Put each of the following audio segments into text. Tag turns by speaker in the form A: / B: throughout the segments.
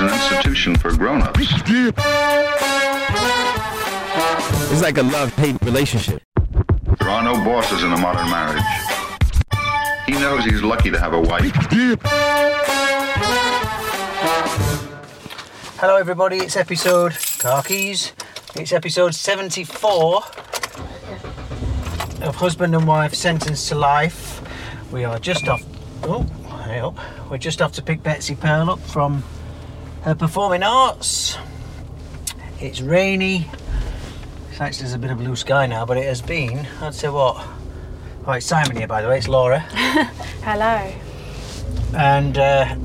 A: Marriage is an institution for grown-ups.
B: It's like a love-hate relationship.
A: There are no bosses in a modern marriage. He knows he's lucky to have a wife.
C: Hello, everybody. It's episode car keys. It's episode 74 of husband and wife sentenced to life. We are just off. Oh, hey up. We're just off to pick Betsy Pearl up from her performing arts. It's rainy. It's actually there's a bit of blue sky now, but it has been. I'd say what? Oh, it's Simon here, by the way. It's Laura.
D: Hello.
C: and uh,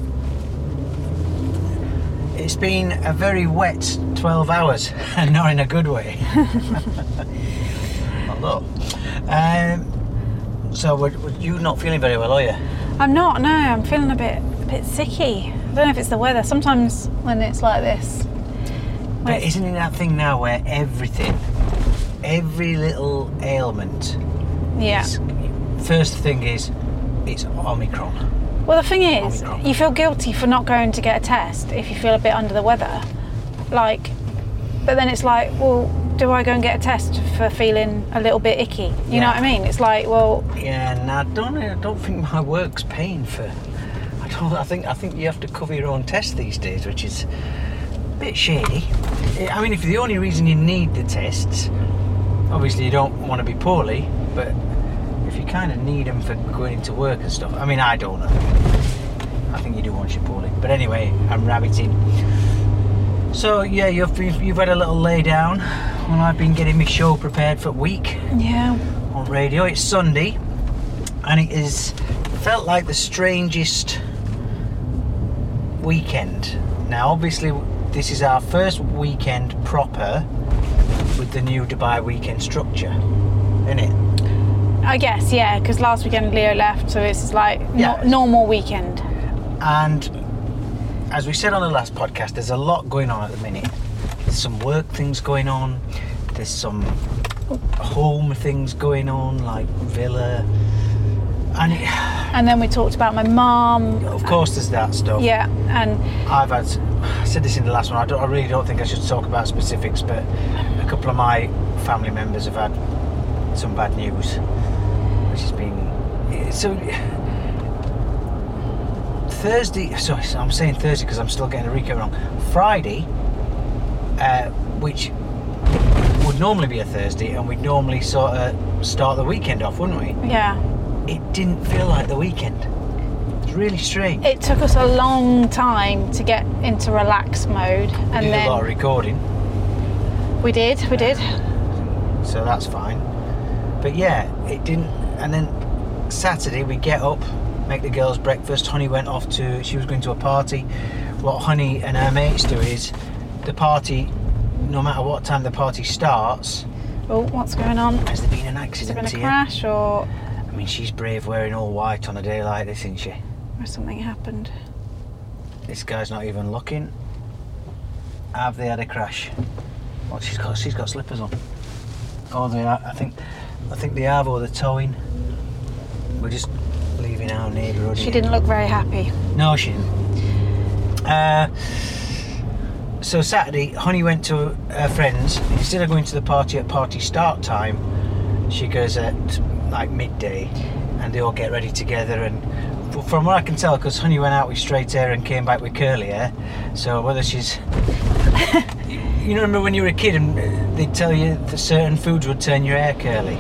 C: it's been a very wet 12 hours and not in a good way although um, so you're not feeling very well are you
D: I'm not. No, I'm feeling a bit, a bit sicky. I don't know if it's the weather. Sometimes when it's like this,
C: but isn't it that thing now where everything every little ailment
D: yeah.
C: is, first thing is it's omicron
D: Well, the thing is,
C: Omicron.
D: you feel guilty for not going to get a test if you feel a bit under the weather. Like, but then it's like, well, do I go and get a test for feeling a little bit icky? You know what I mean? It's like, well,
C: yeah and i don't i don't think my work's paying for i i think i think you have to cover your own test these days which is a bit shady. Eh, I mean if the only reason you need the tests obviously you don't want to be poorly but if you kind of need them for going into work and stuff i mean i don't know. I think you do once you're poorly. But anyway i'm rabbiting. So yeah you've, you've you've had a little lay down well i've been getting my show prepared for a week.
D: Yeah,
C: on radio. It's Sunday, and it is felt like the strangest weekend. Now, obviously, this is our first weekend proper with the new Dubai weekend structure, isn't it?
D: I guess, yeah, because last weekend Leo left, so it's like no- normal weekend.
C: And as we said on the last podcast, there's a lot going on at the minute. There's some work things going on. There's some home things going on, like villa, and it,
D: And then we talked about my mum.
C: of course there's that stuff.
D: Yeah, and
C: I've had, I said this in the last one, I, don't, I really don't think I should talk about specifics, but a couple of my family members have had some bad news, which has been. So, Thursday, sorry, I'm saying Thursday because I'm still getting the recount wrong. Friday, uh, which would normally be a Thursday, and we'd normally sort of start the weekend off, wouldn't we?
D: yeah,
C: It didn't feel like the weekend. It's really strange.
D: it took us a long time to get into relax mode, and we
C: did
D: then
C: a lot of recording.
D: we did, we did.
C: so that's fine. But yeah, it didn't. And then Saturday we get up, make the girls breakfast. Honey went off to. She was going to a party. What Honey and her mates do is, the party, no matter what time the party starts,
D: Oh, what's going on?
C: has there been an accident?
D: Has there been a crash or,
C: I mean, she's brave wearing all white on a day like this, isn't she?
D: or something happened?
C: This guy's not even looking. Have they had a crash? Well, she's got she's got slippers on. Oh, they are. I think I think they have, or they're towing. We're just leaving our neighbourhood.
D: She didn't look very happy.
C: No, she didn't. Uh, so Saturday, Honey went to her friends. Instead of going to the party at party start time, she goes at like midday, and they all get ready together. And from what I can tell, because Honey went out with straight hair and came back with curly hair, so whether she's you know, remember when you were a kid and uh, they'd tell you that certain foods would turn your hair curly?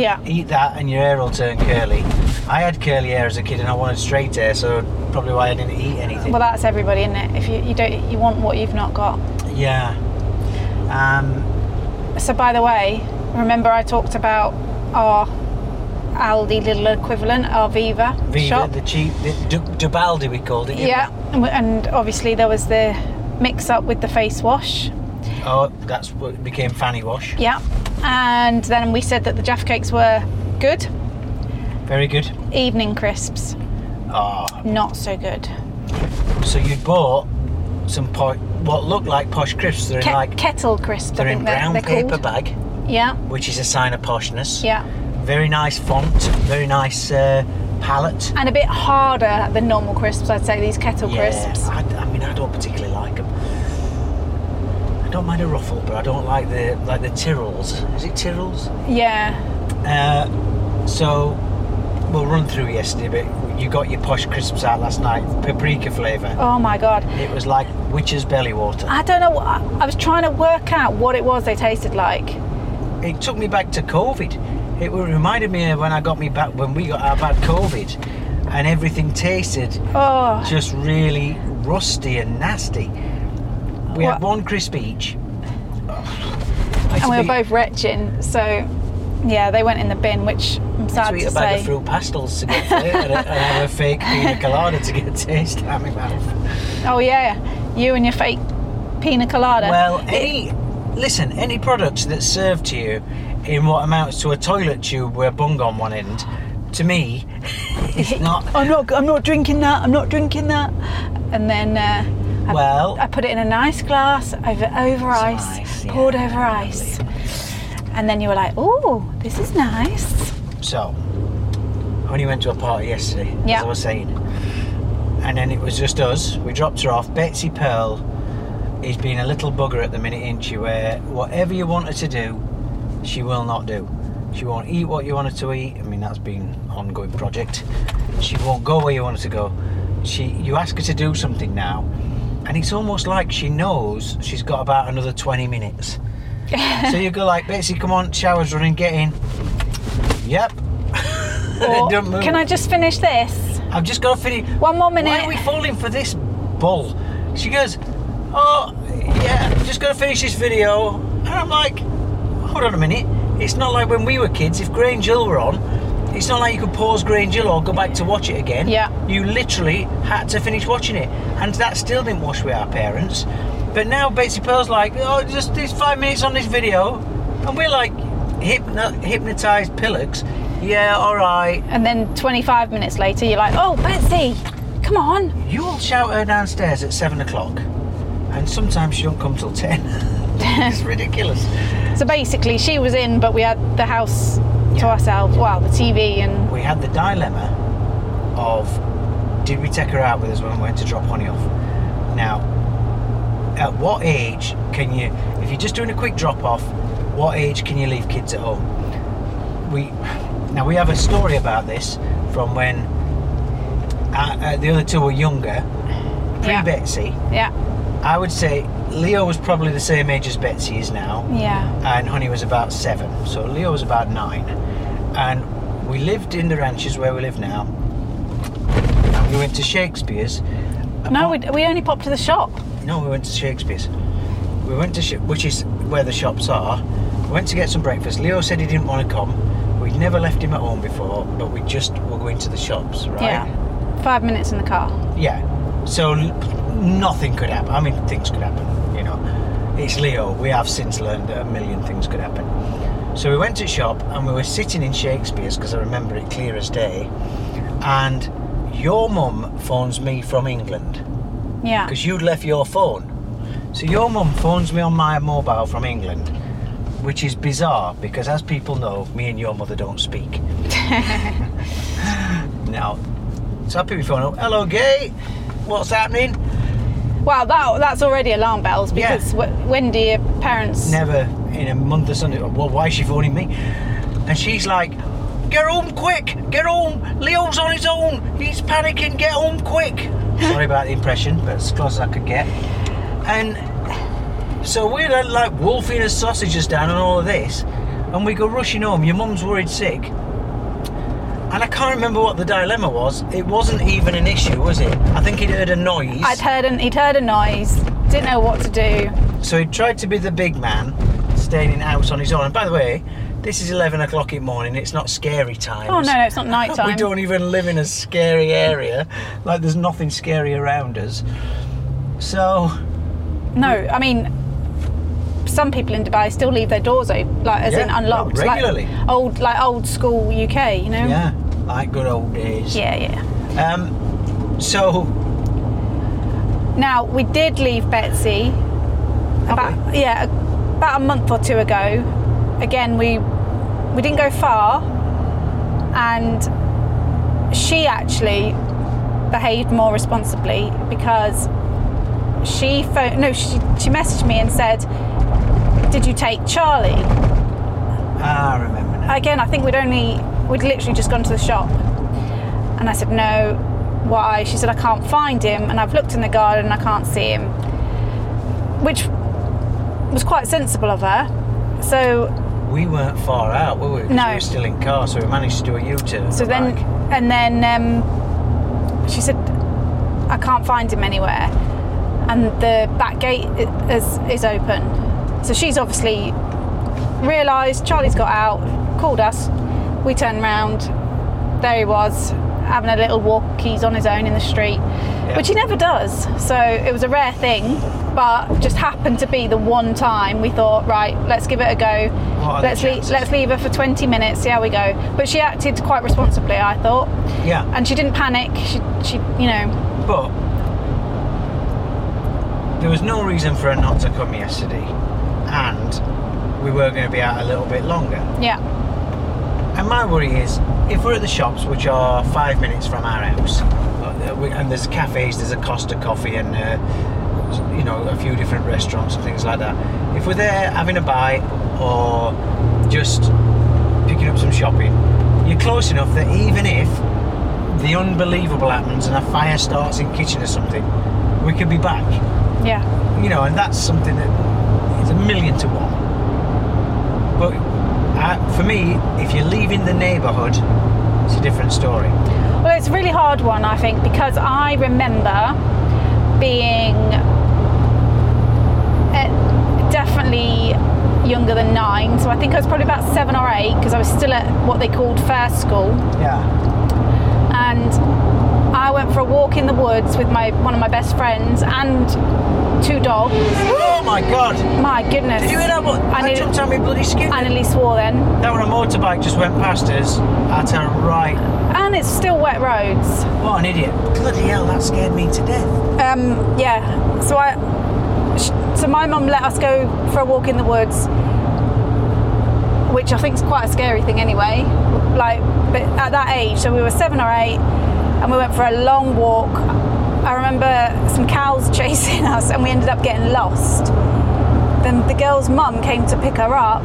D: Yeah.
C: Eat that and your hair will turn curly. I had curly hair as a kid and I wanted straight hair, so probably why I didn't eat anything.
D: Well, that's everybody, isn't it? If you, you don't, you want what you've not got.
C: yeah. Um,
D: So, by the way, remember I talked about our Aldi little equivalent, our Viva,
C: Viva,
D: shop.
C: the cheap, the D- Dubaldi we called it.
D: Yeah, and and obviously there was the mix up with the face wash.
C: Oh, that's what became Fanny Wash.
D: Yeah, and then we said that the Jaffa cakes were good.
C: Very good.
D: Evening crisps,
C: Oh,
D: not so good.
C: so you bought some po- what looked like posh crisps. They're in like
D: kettle crisps,
C: they're in
D: think they're,
C: brown
D: they're
C: paper
D: called.
C: bag,
D: Yeah,
C: which is a sign of poshness.
D: yeah,
C: Very nice font. Very nice uh, palette.
D: and a bit harder than normal crisps. I'd say these kettle crisps.
C: I, I mean, I don't particularly like them. I don't mind a ruffle, but I don't like the like the Tyrrells. Is it Tyrrells?
D: Yeah,
C: Uh, so we'll run through yesterday, but you got your posh crisps out last night, paprika flavour.
D: Oh my god.
C: It was like witch's belly water.
D: I don't know. I was trying to work out what it was they tasted like.
C: It took me back to COVID. It reminded me of when I got me back when we got our bad COVID, and everything tasted
D: Oh,
C: just really rusty and nasty. We had one crisp each.
D: and we were both retching. So, yeah, they went in the bin, which I'm sad
C: to eat
D: to
C: a bag of fruit pastilles to get and, have a fake pina colada to get a taste out of my mouth.
D: Oh yeah, you and your fake pina colada.
C: Well,
D: It-
C: any listen, any products that's served to you in what amounts to a toilet tube with a bung on one end, to me, it's not.
D: I'm not. I'm not drinking that. I'm not drinking that. And then uh, I,
C: Well-
D: I put it in a nice glass over over ice,
C: ice, yeah,
D: poured over ice, and then you were like, "Oh, this is nice."
C: So, I only went to a party yesterday,
D: Yeah.
C: as I was saying, and then it was just us. We dropped her off. Betsy Pearl is being a little bugger at the minute, ain't she? Where whatever you want her to do, she will not do. She won't eat what you want her to eat. I mean, that's been an ongoing project. She won't go where you want her to go. She, you ask her to do something now, and it's almost like she knows she's got about another 20 minutes. so you go like, Betsy, come on, shower's running, get in. Yep.
D: Or,
C: Don't move.
D: can I just finish this?
C: I've just got to finish.
D: One more minute.
C: Why are we falling for this bull? She goes, Oh, yeah, I've just gonna finish this video. And I'm like, Hold on a minute. It's not like when we were kids, if Grange Hill were on, it's not like you could pause Grange Hill or go back to watch it again.
D: Yeah.
C: You literally had to finish watching it. And that still didn't wash with our parents. But now Betsy Pearl's like, Oh, just this five minutes on this video. And we're like, hypno- hypnotised pillocks. Yeah, alright.
D: And then 25 minutes later, you're like, "Oh, Betsy, come on."
C: You'll shout her downstairs at seven o'clock, and sometimes she don't come till ten. it's ridiculous.
D: So basically, she was in, but we had the house to ourselves. Well, the TV and
C: We had the dilemma of did we take her out with us when we went to drop Honey off? Now, at what age can you, if you're just doing a quick drop off, what age can you leave kids at home? We now we have a story about this from when uh, uh, the other two were younger, pre
D: Yeah.
C: Betsy.
D: yeah,
C: I would say Leo was probably the same age as Betsy is now,
D: yeah.
C: and Honey was about seven. So Leo was about nine. And we lived in the ranches where we live now. And we went to Shakespeare's.
D: No, we, we only popped to the shop.
C: No, we went to Shakespeare's. We went to, Sh- which is where the shops are. We Went to get some breakfast. Leo said he didn't want to come. We'd never left him at home before, but we just were going to the shops, right?
D: Yeah. Five minutes in the car.
C: Yeah. So nothing could happen. I mean, things could happen, you know. It's Leo. We have since learned that a million things could happen. So we went to shop and we were sitting in Shakespeare's because I remember it clear as day. And your mum phones me from England
D: Yeah.
C: because you'd left your phone. So your mum phones me on my mobile from England, which is bizarre because, as people know, me and your mother don't speak. now, so I pick my phone up. Hello, Gay. What's happening?
D: Well, that that's already alarm bells
C: Yeah.
D: because when do your parents?
C: Never in a month or something. Well, why is she phoning me? And she's like, "Get home quick! Get home! Leo's on his own. He's panicking. Get home quick!" Sorry about the impression, but as close as I could get. And so we're like- like wolfing as sausages down and all of this, and we go rushing home. Your mum's worried sick. And I can't remember what the dilemma was. It wasn't even an issue, was it? I think he'd heard a noise.
D: I'd heard an, he'd heard a noise, didn't know what to do.
C: So he tried to be the big man, staying in house on his own. And by the way, this is 11 o'clock in the morning, it's not scary time.
D: Oh no, no, it's not night time.
C: We don't even live in a scary area. Like there's nothing scary around us. So,
D: No, I mean, some people in Dubai still leave their doors open, like as in unlocked,
C: regularly.
D: like old, like old school UK, you know?
C: yeah, like good old days.
D: Yeah, yeah.
C: Um, so,
D: Now we did leave Betsy about yeah about a month or two ago. Again, we we didn't go far, and she actually behaved more responsibly because she phoned no she she messaged me and said, "Did you take Charlie?"
C: ah, I remember now.
D: Again, I think we'd only we'd literally just gone to the shop, and I said no. Why? She said I can't find him, and I've looked in the garden and I can't see him, which was quite sensible of her. So
C: We weren't far out, were we?
D: No.
C: We were still in car, so we managed to do a U-turn.
D: so then
C: back.
D: and then um, she said I can't find him anywhere, and the back gate is is open. So she's obviously realised Charlie's got out, called us. We turned round. There he was, having a little walk. He's on his own in the street, which he never does. So it was a rare thing, but just happened to be the one time we thought, right, let's give it a go.
C: What are the
D: Let's leave, let's leave her for 20 minutes, see how we go. But she acted quite responsibly, I thought,
C: yeah,
D: and she didn't panic. She, she, you know,
C: but there was no reason for her not to come yesterday, and we were going to be out a little bit longer.
D: yeah,
C: And my worry is, if we're at the shops, which are five minutes from our house, uh, and there's cafes, there's a Costa Coffee, and uh, you know a few different restaurants and things like that. If we're there having a bite or just picking up some shopping, you're close enough that even if the unbelievable happens and a fire starts in kitchen or something, we could be back.
D: yeah,
C: You know, and that's something that is a million to one. But uh, for me, if you're leaving the neighbourhood, it's a different story.
D: Well, it's a really hard one, I think, because I remember being uh, definitely younger than nine. So I think I was probably about seven or eight because I was still at what they called first school.
C: Yeah.
D: I went for a walk in the woods with my one of my best friends and two dogs.
C: Oh my god!
D: My goodness.
C: Did you hear that one?
D: I
C: I
D: nearly-
C: jumped on my bloody skin.
D: I nearly swore then.
C: That when a motorbike just went past us at a right.
D: And it's still wet roads.
C: What an idiot! Bloody hell, that scared me to death.
D: Um, yeah. So I, so my mum let us go for a walk in the woods, which I think is quite a scary thing anyway. Like, but at that age, so we were seven or eight, and we went for a long walk. I remember some cows chasing us, and we ended up getting lost. Then the girl's mum came to pick her up,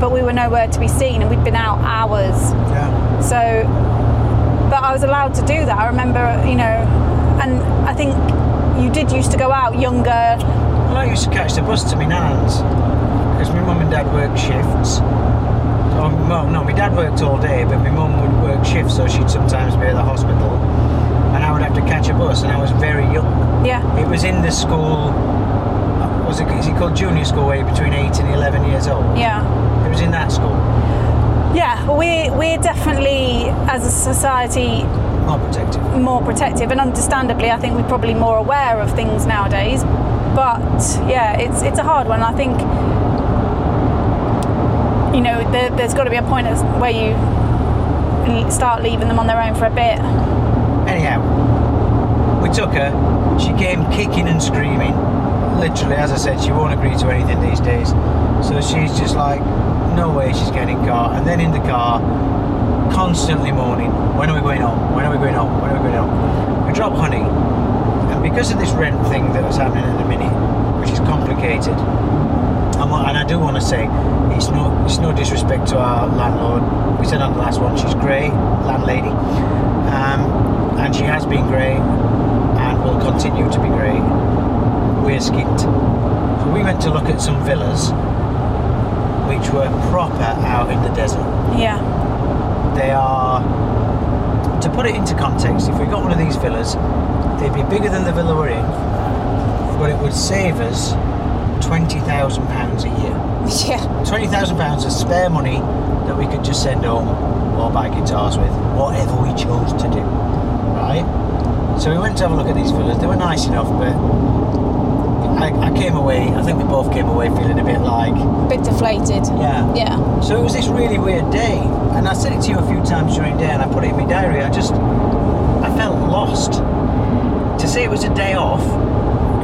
D: but we were nowhere to be seen, and we'd been out hours.
C: Yeah.
D: So, but I was allowed to do that. I remember, you know, and I think you did used to go out younger.
C: Well, I used to catch the bus to my nan's because my mum and dad worked shifts. Oh, well, no, my dad worked all day, but my mum would work shifts, so she'd sometimes be at the hospital, and I would have to catch a bus, and I was very young.
D: Yeah,
C: It was in the school. Uh, was it? Is it called junior school? Where you're between eight and eleven years old.
D: yeah,
C: It was in that school.
D: Yeah, we're, we're definitely, as a society,
C: More protective.
D: more protective, and understandably, I think we're probably more aware of things nowadays. But yeah, it's it's a hard one. I think you know there, there's got to be a point where you start leaving them on their own for a bit.
C: Anyhow, we took her. She came kicking and screaming. Literally, as I said, she won't agree to anything these days. So she's just like, no way she's getting in car. And then in the car, constantly moaning, when are we going home? When are we going home? When are we going home? We drop honey. And because of this rent thing that was happening at the minute, which is complicated, and, I do want to say, it's no, it's no disrespect to our landlord. We said on the last one, she's great, landlady, um, and she has been great, and will continue to be great. We're skint. So we went to look at some villas, which were proper out in the desert.
D: Yeah,
C: They are, to put it into context, if we got one of these villas, they'd be bigger than the villa we're in, but it would save us £20,000 a year.
D: yeah,
C: £20,000 of spare money that we could just send home or buy guitars with, whatever we chose to do. Right? So we went to have a look at these villas. They were nice enough, but I, I came away, I think we both came away feeling a bit like,
D: a bit deflated.
C: yeah.
D: Yeah,
C: So it was this really weird day, and I said it to you a few times during the day, and I put it in my diary. I just, I felt lost. To say it was a day off,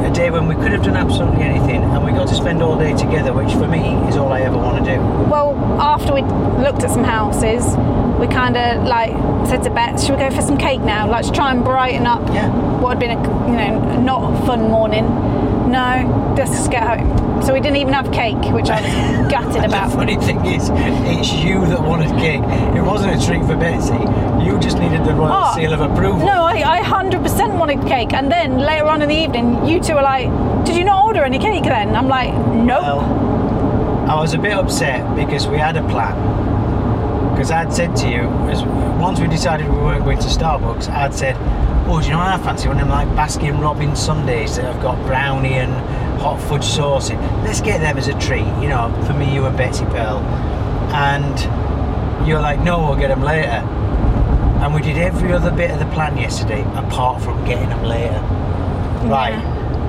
C: a day when we could have done absolutely anything, and we got to spend all day together, which for me is all I ever want to do.
D: Well, after we looked at some houses, we kind of like said to Beth, "Should we go for some cake now? Like to try and brighten up
C: Yeah.
D: what had been a you know not fun morning." No, let's just get home. So we didn't even have cake, which I was gutted about.
C: The funny thing is, it's you that wanted cake. It wasn't a treat for Betsy. You just needed the royal
D: Oh,
C: seal of approval.
D: No, I, I 100% wanted cake. And then later on in the evening, you two were like, Did you not order any cake then? I'm like, Nope.
C: Well, I was a bit upset because we had a plan. Because I'd said to you, once we decided we weren't going to Starbucks, I'd said, "Oh, do you know what I fancy? One of them like Baskin Robbins sundaes that have got brownie and hot fudge sauce in. Let's get them as a treat, you know, for me, you and Betsy Pearl." And you're like, "No, we'll get them later." And we did every other bit of the plan yesterday, apart from getting them later. Right.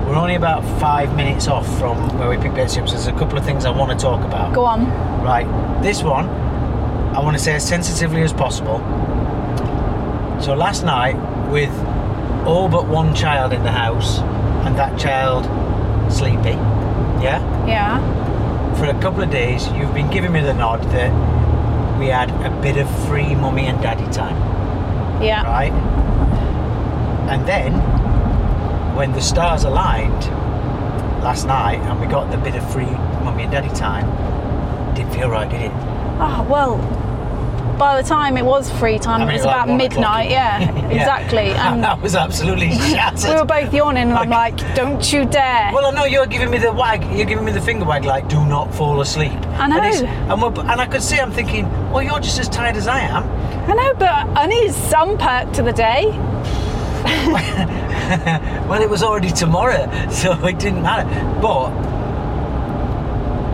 C: We're only about five minutes off from where we picked Betsy up, so there's a couple of things I want to talk about.
D: Go on.
C: Right, this one, I want to say as sensitively as possible. So last night, with all but one child in the house, and that child sleepy, yeah,
D: Yeah.
C: for a couple of days, you've been giving me the nod that we had a bit of free mummy and daddy time,
D: Yeah.
C: right? And then, when the stars aligned last night, and we got the bit of free mummy and daddy time, didn't feel right, did it?
D: Oh, well, by the time it was free time,
C: I mean,
D: it was
C: like
D: about midnight. Yeah,
C: Yeah.
D: exactly. And
C: I was absolutely shattered.
D: we were both yawning, and I'm like, Don't you dare.
C: Well, I know you're giving me the wag. You're giving me the finger wag, like "Do not fall asleep."
D: I know.
C: And, and, and I could see. I'm thinking, well, you're just as tired as I am.
D: I know, but I need some perk to the day.
C: Well, it was already tomorrow, so it didn't matter. But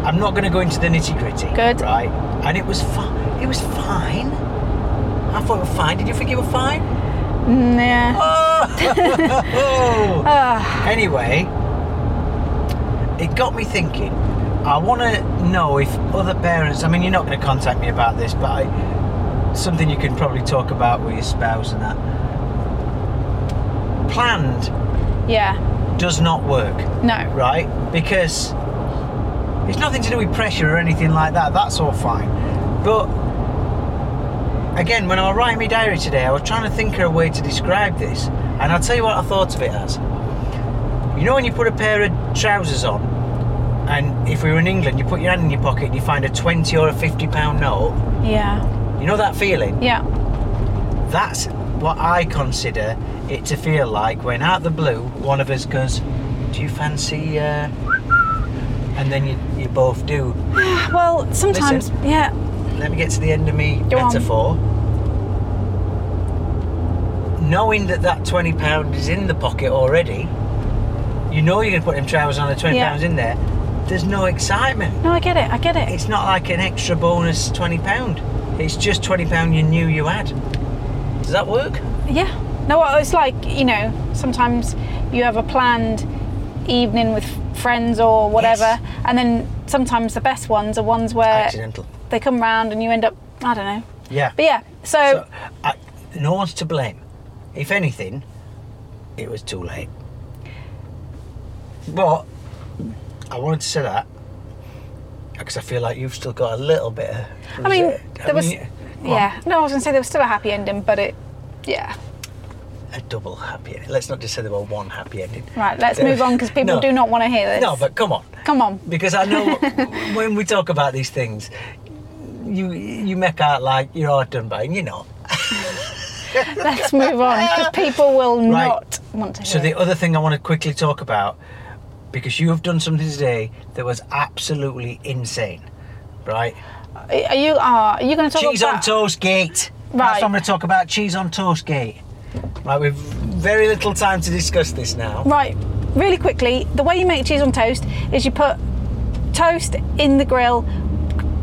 C: I'm not going to go into the nitty gritty.
D: Good.
C: Right. And it was fine. It was fine. I thought it was fine. Did you think it was fine?
D: Nah.
C: Oh.
D: Ah.
C: Anyway, it got me thinking. I want to know if other parents. I mean, you're not going to contact me about this, but I, something you can probably talk about with your spouse and that. Planned
D: Yeah.
C: does not work,
D: No.
C: right? Because it's nothing to do with pressure or anything like that. That's all fine. But again, when I was writing my diary today, I was trying to think of a way to describe this, and I'll tell you what I thought of it as. You know when you put a pair of trousers on, and if we were in England, you put your hand in your pocket and you find a 20 or a 50 pound note.
D: Yeah.
C: You know that feeling?
D: Yeah.
C: That's what I consider it to feel like when out of the blue, one of us goes, Do you fancy, uh... and then you, you both do.
D: Well, sometimes,
C: Listen.
D: yeah.
C: Let me get to the end of me
D: Go on.
C: metaphor. Knowing that that twenty pound is in the pocket already, you know you're going to put them trousers on the twenty
D: Yeah.
C: pounds in there. there's no excitement.
D: No, I get it. I get it.
C: It's not like an extra bonus twenty pound. It's just twenty pound you knew you had. Does that work?
D: Yeah. No, it's like, you know, sometimes you have a planned evening with friends or whatever,
C: Yes.
D: and then sometimes the best ones are ones where
C: Accidental.
D: they come round and you end up, I don't know.
C: Yeah.
D: But yeah, so,
C: So, I, no one's to blame. If anything, it was too late. But I wanted to say that because I feel like you've still got a little bit of.
D: I mean, there was,
C: mean,
D: yeah. No, I was going to say there was still a happy ending, but it, yeah.
C: A double happy ending. Let's not just say there were one happy ending.
D: Right, let's move on because people
C: No.
D: do not want to hear this.
C: No, but come on.
D: Come on.
C: Because I know when we talk about these things, you you make out like you're all done by, and you're not.
D: Let's move on because people will
C: Right.
D: not want to hear
C: So the
D: it.
C: other thing I want to quickly talk about, because you have done something today that was absolutely insane, right?
D: Are you, are you going to talk about
C: cheese
D: about...
C: on toast gate. That's
D: Right.
C: what I'm going to talk about. Cheese on toast gate. Right, we've very little time to discuss this now.
D: Right, really quickly, the way you make cheese on toast is you put toast in the grill,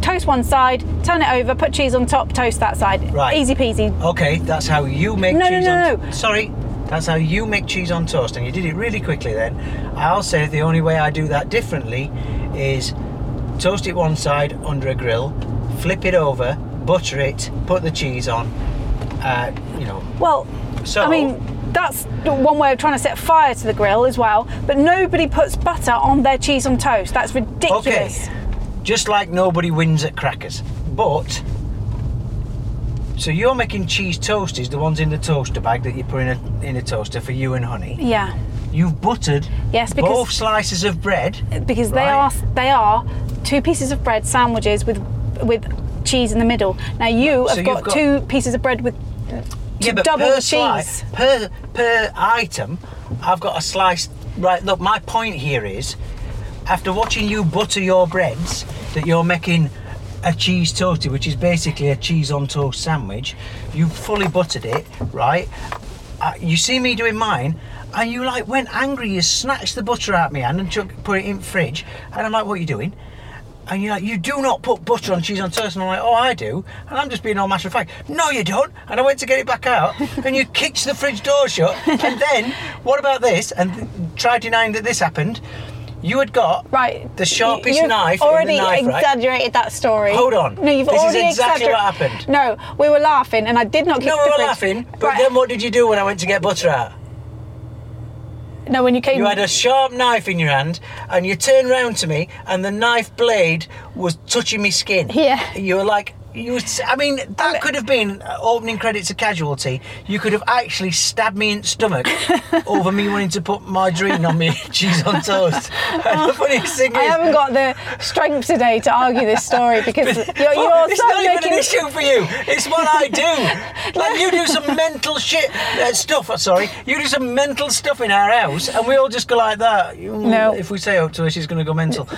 D: toast one side, turn it over, put cheese on top, toast that side.
C: Right.
D: Easy peasy.
C: Okay, that's how you make
D: No, no,
C: cheese
D: no,
C: on
D: no.
C: Sorry, that's how you make cheese on toast, and you did it really quickly. Then I'll say the only way I do that differently is toast it one side under a grill, flip it over, butter it, put the cheese on. Uh, you know,
D: Well,
C: So-
D: I mean, that's one way of trying to set fire to the grill as well, but nobody puts butter on their cheese on toast. That's ridiculous.
C: Okay. Just like nobody wins at crackers. But so you're making cheese toasties, the ones in the toaster bag that you put in a in a toaster for you and honey.
D: Yeah.
C: You've buttered
D: Yes, because-
C: both slices of bread.
D: Because they are they are two pieces of bread sandwiches with with cheese in the middle. Now you
C: So
D: have got,
C: got-
D: two pieces of bread with
C: yeah, but
D: double
C: per
D: the cheese.
C: per per item, I've got a slice. Right. Look, my point here is, after watching you butter your breads, that you're making a cheese toasty, which is basically a cheese on toast sandwich. You've fully buttered it, right? Uh, you see me doing mine, and you like went angry. You snatched the butter out of my hand and chuck, put it in the fridge, and I'm like, "What are you doing?" And you're like, you do not put butter on cheese on toast. And I'm like, oh, I do. And I'm just being all matter of fact. No, you don't. And I went to get it back out, and you kicked the fridge door shut. And then, what about this? And th- try denying that this happened. You had got
D: Right.
C: the sharpest
D: You've
C: knife
D: already
C: in the knife
D: exaggerated that story.
C: Hold on.
D: No, you've
C: This is
D: already
C: exactly
D: exagger-
C: what happened.
D: No, we were laughing, and I did not kick
C: No,
D: the
C: we were
D: fridge.
C: laughing. But
D: Right.
C: then, what did you do when I went to get butter out?
D: No, when you came.
C: You had a sharp knife in your hand, and you turned round to me, and the knife blade was touching me skin.
D: Yeah.
C: You were like, you. I mean, that could have been uh, opening credits of Casualty. You could have actually stabbed me in the stomach over me wanting to put margarine on me cheese on toast. And the funniest thing
D: I
C: is,
D: haven't got the strength today to argue this story because you're, you're
C: Well, it's
D: so
C: not even
D: making.
C: an issue for you. It's what I do. Like you do some mental shit uh, stuff. uh, Sorry, you do some mental stuff in our house, and we all just go like that. You-
D: No.
C: If we say out to her, she's going to go mental.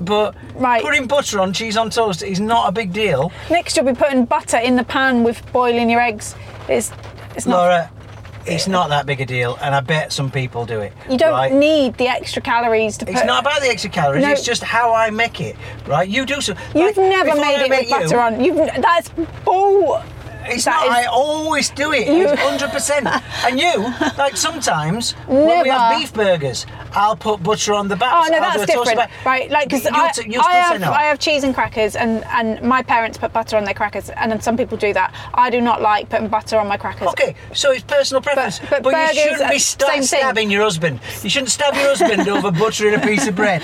C: But
D: Right.
C: putting butter on cheese on toast is not a big deal.
D: Next, you'll be putting butter in the pan with boiling your eggs. It's it's not.
C: Laura, it's not that big a deal, and I bet some people do it.
D: you don't
C: right?
D: need the extra calories to put.
C: It's not about the extra calories.
D: No.
C: It's just how I make it, right? You do so.
D: You've
C: like,
D: never made
C: I
D: it with
C: you-
D: butter on. You've that's bull.
C: It's
D: That
C: not.
D: is-
C: I always do it. Hundred percent. And you, like sometimes when we have beef burgers, I'll put butter on the back.
D: Oh no, that's different, right? Like because I,
C: t- you'll
D: I have. I have cheese and crackers, and and my parents put butter on their crackers, and then some people do that. I do not like putting butter on my crackers.
C: Okay, so it's personal preference,
D: but
C: you shouldn't be sta- stabbing your husband. You shouldn't stab your husband over buttering a piece of bread.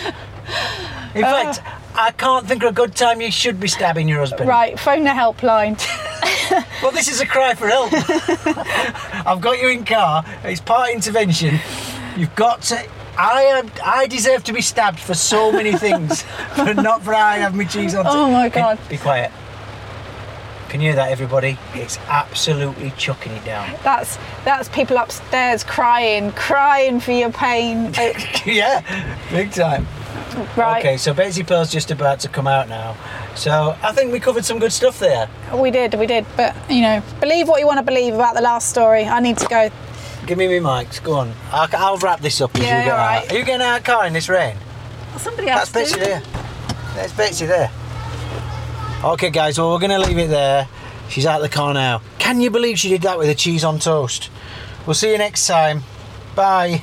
C: In
D: Uh.
C: fact, I can't think of a good time you should be stabbing your husband.
D: Right, phone the helpline.
C: Well, this is a cry for help. I've got you in car. It's part intervention. You've got to. I am. I deserve to be stabbed for so many things, but not for I have my cheese on.
D: Oh my
C: Can-
D: God.
C: Be quiet. Can you hear that, everybody? It's absolutely chucking it down.
D: That's that's people upstairs crying, crying for your pain.
C: Yeah, big time.
D: Right,
C: Okay, so Betsy Pearl's just about to come out now. So I think we covered some good stuff there.
D: we did, we did. But you know, believe what you want to believe about the last story. I need to go.
C: Give me my mics. Go on. I'll, I'll wrap this up as
D: Yeah,
C: you get
D: all
C: out.
D: right.
C: Are you getting out of the car in this rain?
D: Somebody has
C: That's. Betsy there. There's Betsy there. Okay, guys, well, we're going to leave it there. She's out of the car now. Can you believe she did that with a cheese on toast? We'll see you next time. Bye.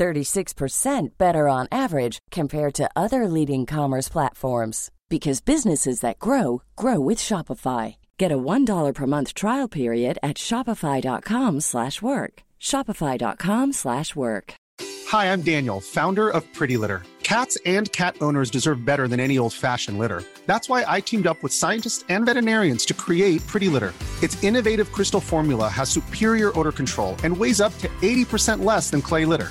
E: 36% better on average compared to other leading commerce platforms because businesses that grow grow with Shopify. Get a $1 per month trial period at shopify.com/work. shopify.com/work.
F: Hi, I'm Daniel, founder of Pretty Litter. Cats and cat owners deserve better than any old-fashioned litter. That's why I teamed up with scientists and veterinarians to create Pretty Litter. Its innovative crystal formula has superior odor control and weighs up to 80% less than clay litter.